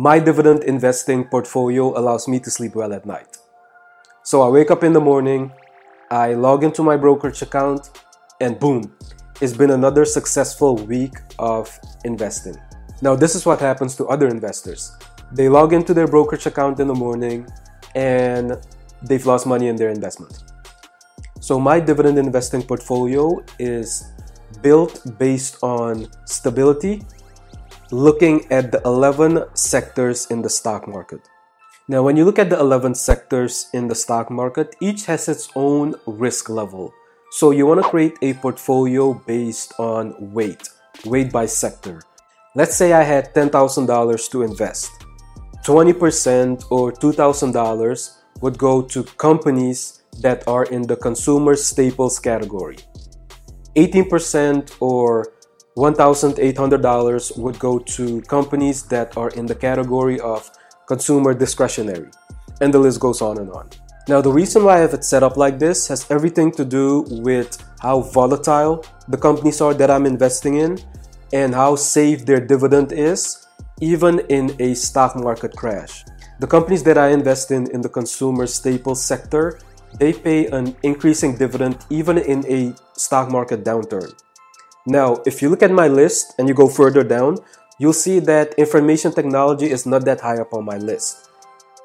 My dividend investing portfolio allows me to sleep well at night. So I wake up in the morning, I log into my brokerage account, and boom, it's been another successful week of investing. Now, this is what happens to other investors. They log into their brokerage account in the morning and they've lost money in their investment. So, my dividend investing portfolio is built based on stability, looking at the 11 sectors in the stock market. Now, when you look at the 11 sectors in the stock market, each has its own risk level. So, you want to create a portfolio based on weight, weight by sector. Let's say I had $10,000 to invest. 20% or $2,000 would go to companies that are in the consumer staples category. 18% or $1,800 would go to companies that are in the category of consumer discretionary. And the list goes on and on. Now, the reason why I have it set up like this has everything to do with how volatile the companies are that I'm investing in and how safe their dividend is, even in a stock market crash. The companies that I invest in in the consumer staples sector, they pay an increasing dividend even in a stock market downturn. Now, if you look at my list and you go further down, you'll see that information technology is not that high up on my list.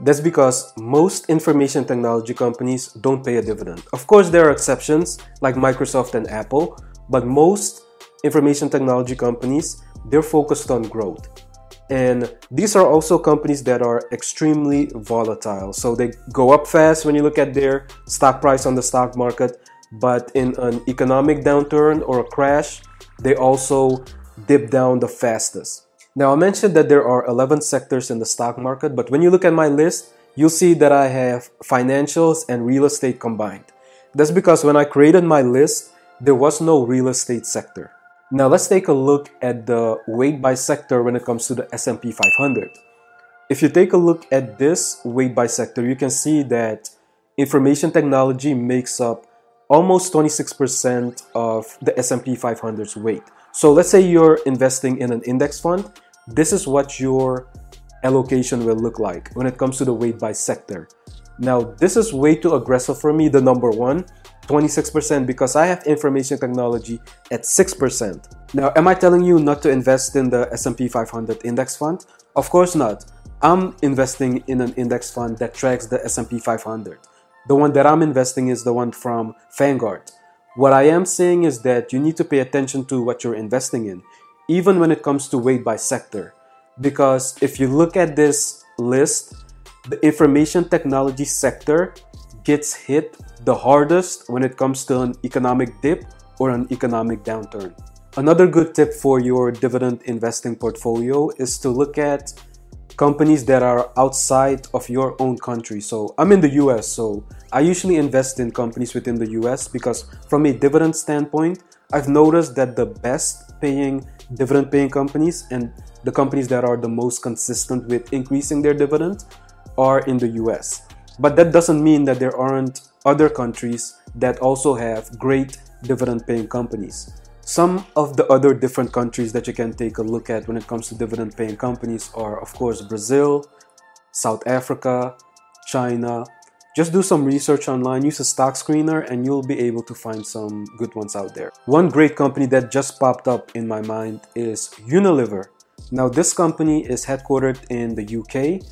That's because most information technology companies don't pay a dividend. Of course, there are exceptions like Microsoft and Apple, but most information technology companies, they're focused on growth. And these are also companies that are extremely volatile. So they go up fast when you look at their stock price on the stock market, but in an economic downturn or a crash, they also dip down the fastest. Now, I mentioned that there are 11 sectors in the stock market, but when you look at my list, you'll see that I have financials and real estate combined. That's because when I created my list, there was no real estate sector. Now let's take a look at the weight by sector when it comes to the S&P 500. If you take a look at this weight by sector, you can see that information technology makes up almost 26% of the S&P 500's weight. So let's say you're investing in an index fund, this is what your allocation will look like when it comes to the weight by sector. Now, this is way too aggressive for me, the number 1 26% because I have information technology at 6%. Now, am I telling you not to invest in the S&P 500 index fund? Of course not. I'm investing in an index fund that tracks the S&P 500. The one that I'm investing is the one from Vanguard. What I am saying is that you need to pay attention to what you're investing in, even when it comes to weight by sector. Because if you look at this list, the information technology sector gets hit the hardest when it comes to an economic dip or an economic downturn. Another good tip for your dividend investing portfolio is to look at companies that are outside of your own country. So I'm in the US, so I usually invest in companies within the US because from a dividend standpoint, I've noticed that the best paying dividend paying companies and the companies that are the most consistent with increasing their dividend are in the US. But that doesn't mean that there aren't other countries that also have great dividend paying companies. Some of the other different countries that you can take a look at when it comes to dividend paying companies are, of course, Brazil, South Africa, China. Just do some research online, use a stock screener, and you'll be able to find some good ones out there. One great company that just popped up in my mind is Unilever. Now, this company is headquartered in the UK,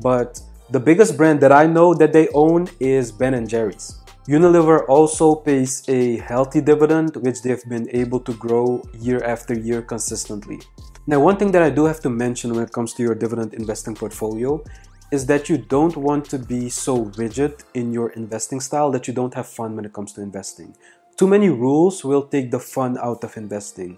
but the biggest brand that I know that they own is Ben & Jerry's. Unilever also pays a healthy dividend, which they've been able to grow year after year consistently. Now, one thing that I do have to mention when it comes to your dividend investing portfolio is that you don't want to be so rigid in your investing style that you don't have fun when it comes to investing. Too many rules will take the fun out of investing.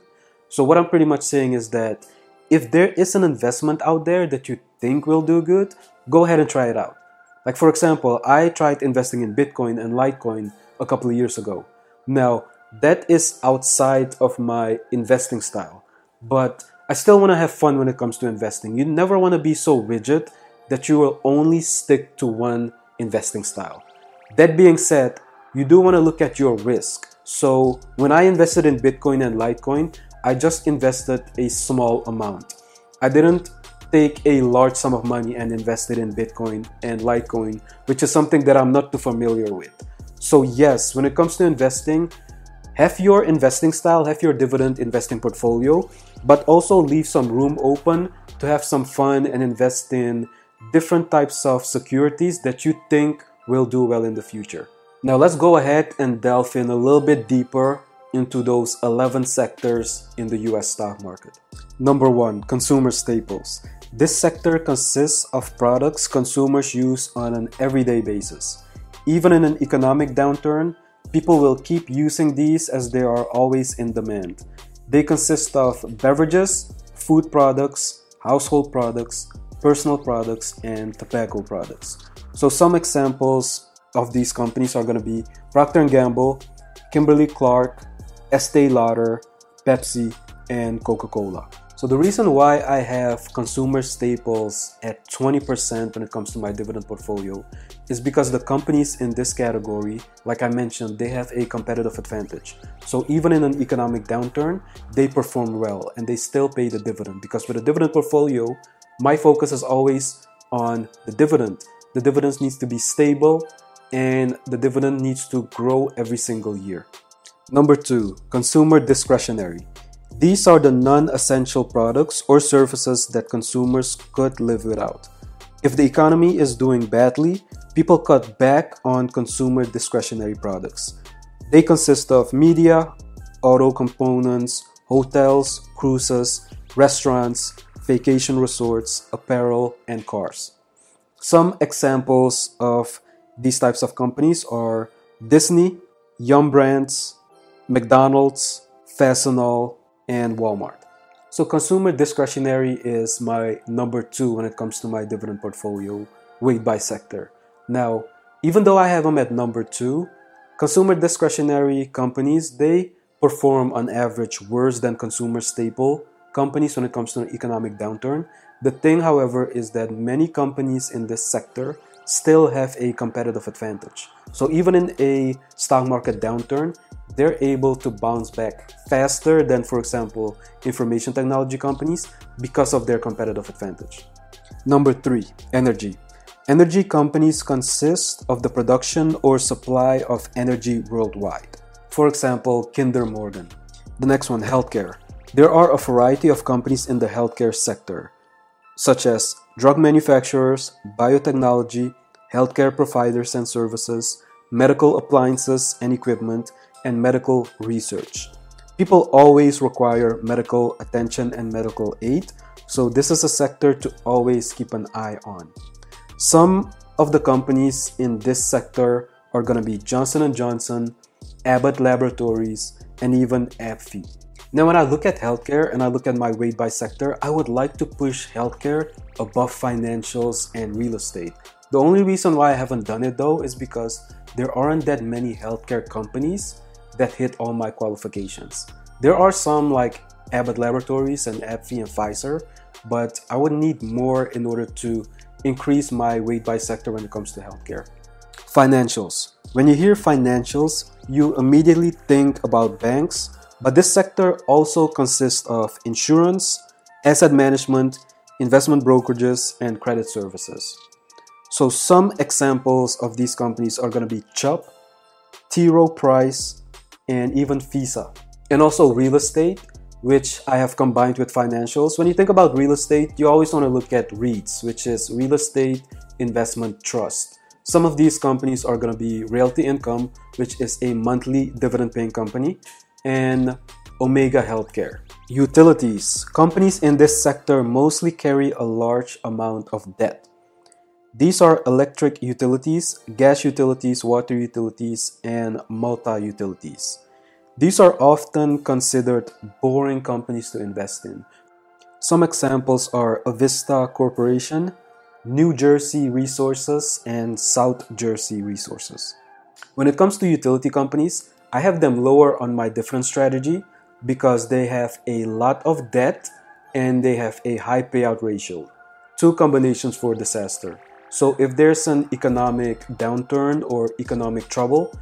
So, what I'm pretty much saying is that if there is an investment out there that you think will do good, go ahead and try it out. Like, for example, I tried investing in Bitcoin and Litecoin a couple of years ago. Now, that is outside of my investing style, but I still want to have fun when it comes to investing. You never want to be so rigid that you will only stick to one investing style. That being said, you do want to look at your risk. So, when I invested in Bitcoin and Litecoin, I just invested a small amount. I didn't take a large sum of money and invest it in Bitcoin and Litecoin, which is something that I'm not too familiar with. So, yes, when it comes to investing, have your investing style, have your dividend investing portfolio, but also leave some room open to have some fun and invest in different types of securities that you think will do well in the future. Now, let's go ahead and delve in a little bit deeper into those 11 sectors in the US stock market. Number one, consumer staples. This sector consists of products consumers use on an everyday basis. Even in an economic downturn, people will keep using these as they are always in demand. They consist of beverages, food products, household products, personal products, and tobacco products. So some examples of these companies are going to be Procter & Gamble, Kimberly-Clark, Estee Lauder, Pepsi, and Coca-Cola. So the reason why I have consumer staples at 20% when it comes to my dividend portfolio is because the companies in this category, like I mentioned, they have a competitive advantage. So even in an economic downturn, they perform well and they still pay the dividend because with a dividend portfolio, my focus is always on the dividend. The dividends needs to be stable and the dividend needs to grow every single year. Number two, consumer discretionary. These are the non essential products or services that consumers could live without. If the economy is doing badly, people cut back on consumer discretionary products. They consist of media, auto components, hotels, cruises, restaurants, vacation resorts, apparel, and cars. Some examples of these types of companies are Disney, Yum Brands, McDonald's, Fastenal, and Walmart. So consumer discretionary is my number two when it comes to my dividend portfolio, weight by sector. Now, even though I have them at number two, consumer discretionary companies, they perform on average worse than consumer staple companies when it comes to an economic downturn. The thing, however, is that many companies in this sector still have a competitive advantage. So even in a stock market downturn, they're able to bounce back faster than, for example, information technology companies because of their competitive advantage. Number three, energy. Energy companies consist of the production or supply of energy worldwide. For example, Kinder Morgan. The next one, healthcare. There are a variety of companies in the healthcare sector, such as drug manufacturers, biotechnology, healthcare providers and services, medical appliances and equipment, and medical research. People always require medical attention and medical aid, so this is a sector to always keep an eye on. Some of the companies in this sector are going to be Johnson & Johnson, Abbott Laboratories, and even AbbVie. Now, when I look at healthcare and I look at my weight by sector, I would like to push healthcare above financials and real estate. The only reason why I haven't done it though is because there aren't that many healthcare companies that hit all my qualifications. There are some like Abbott Laboratories and AbbVie and Pfizer, but I would need more in order to increase my weight by sector when it comes to healthcare. Financials. When you hear financials, you immediately think about banks but this sector also consists of insurance, asset management, investment brokerages, and credit services. So some examples of these companies are going to be Chubb, T. Rowe Price, and even Visa. And also real estate, which I have combined with financials. When you think about real estate, you always want to look at REITs, which is Real Estate Investment Trust. Some of these companies are going to be Realty Income, which is a monthly dividend paying company, and Omega Healthcare. Utilities. Companies in this sector mostly carry a large amount of debt. These are electric utilities, gas utilities, water utilities, and multi utilities. These are often considered boring companies to invest in. Some examples are Avista Corporation, New Jersey Resources, and South Jersey Resources. When it comes to utility companies, I have them lower on my different strategy because they have a lot of debt and they have a high payout ratio. Two combinations for disaster. So if there's an economic downturn or economic trouble,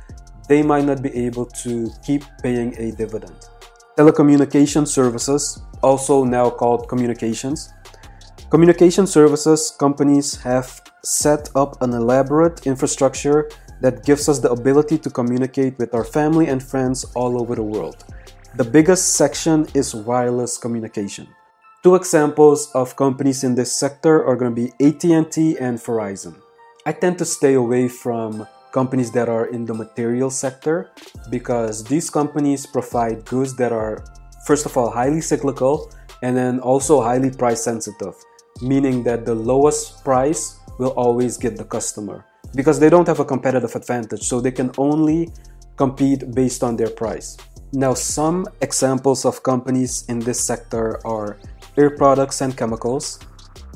they might not be able to keep paying a dividend. Telecommunication services, also now called communications. Communication services companies have set up an elaborate infrastructure that gives us the ability to communicate with our family and friends all over the world. The biggest section is wireless communication. Two examples of companies in this sector are going to be AT&T and Verizon. I tend to stay away from companies that are in the material sector because these companies provide goods that are first of all highly cyclical and then also highly price sensitive, meaning that the lowest price will always get the customer because they don't have a competitive advantage, so they can only compete based on their price. Now, some examples of companies in this sector are Air Products and Chemicals,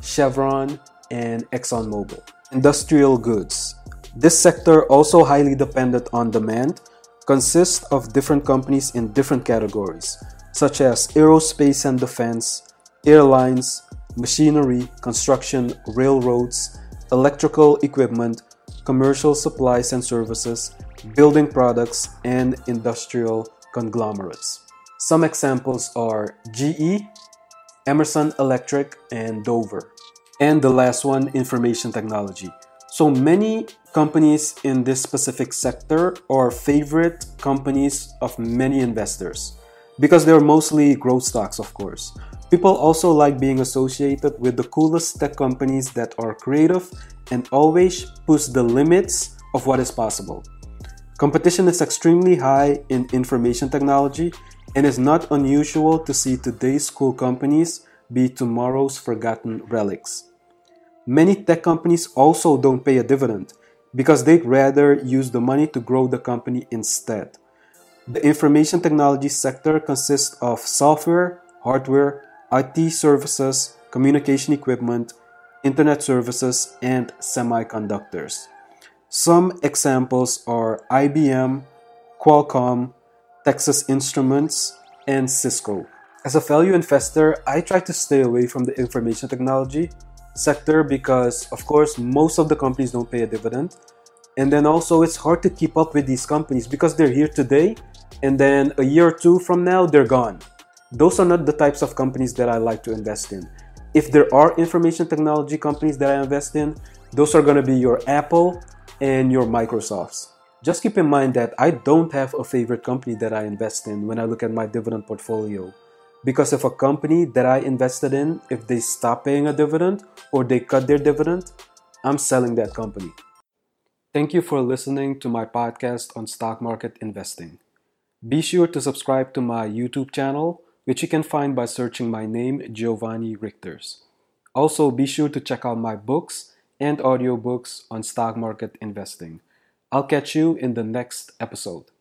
Chevron, and ExxonMobil. Industrial goods. This sector, also highly dependent on demand, consists of different companies in different categories, such as aerospace and defense, airlines, machinery, construction, railroads, electrical equipment, commercial supplies and services, building products, and industrial conglomerates. Some examples are GE, Emerson Electric, and Dover. And the last one, information technology. So many companies in this specific sector are favorite companies of many investors because they're mostly growth stocks, of course. People also like being associated with the coolest tech companies that are creative and always push the limits of what is possible. Competition is extremely high in information technology and it's not unusual to see today's cool companies be tomorrow's forgotten relics. Many tech companies also don't pay a dividend because they'd rather use the money to grow the company instead. The information technology sector consists of software, hardware, IT services, communication equipment, internet services, and semiconductors. Some examples are IBM, Qualcomm, Texas Instruments, and Cisco. As a value investor, I try to stay away from the information technology sector because, of course, most of the companies don't pay a dividend. And then also, it's hard to keep up with these companies because they're here today and then a year or two from now, they're gone. Those are not the types of companies that I like to invest in. If there are information technology companies that I invest in, those are going to be your Apple and your Microsofts. Just keep in mind that I don't have a favorite company that I invest in when I look at my dividend portfolio. Because if a company that I invested in, if they stop paying a dividend or they cut their dividend, I'm selling that company. Thank you for listening to my podcast on stock market investing. Be sure to subscribe to my YouTube channel, which you can find by searching my name, Giovanni Rigters. Also, be sure to check out my books and audiobooks on stock market investing. I'll catch you in the next episode.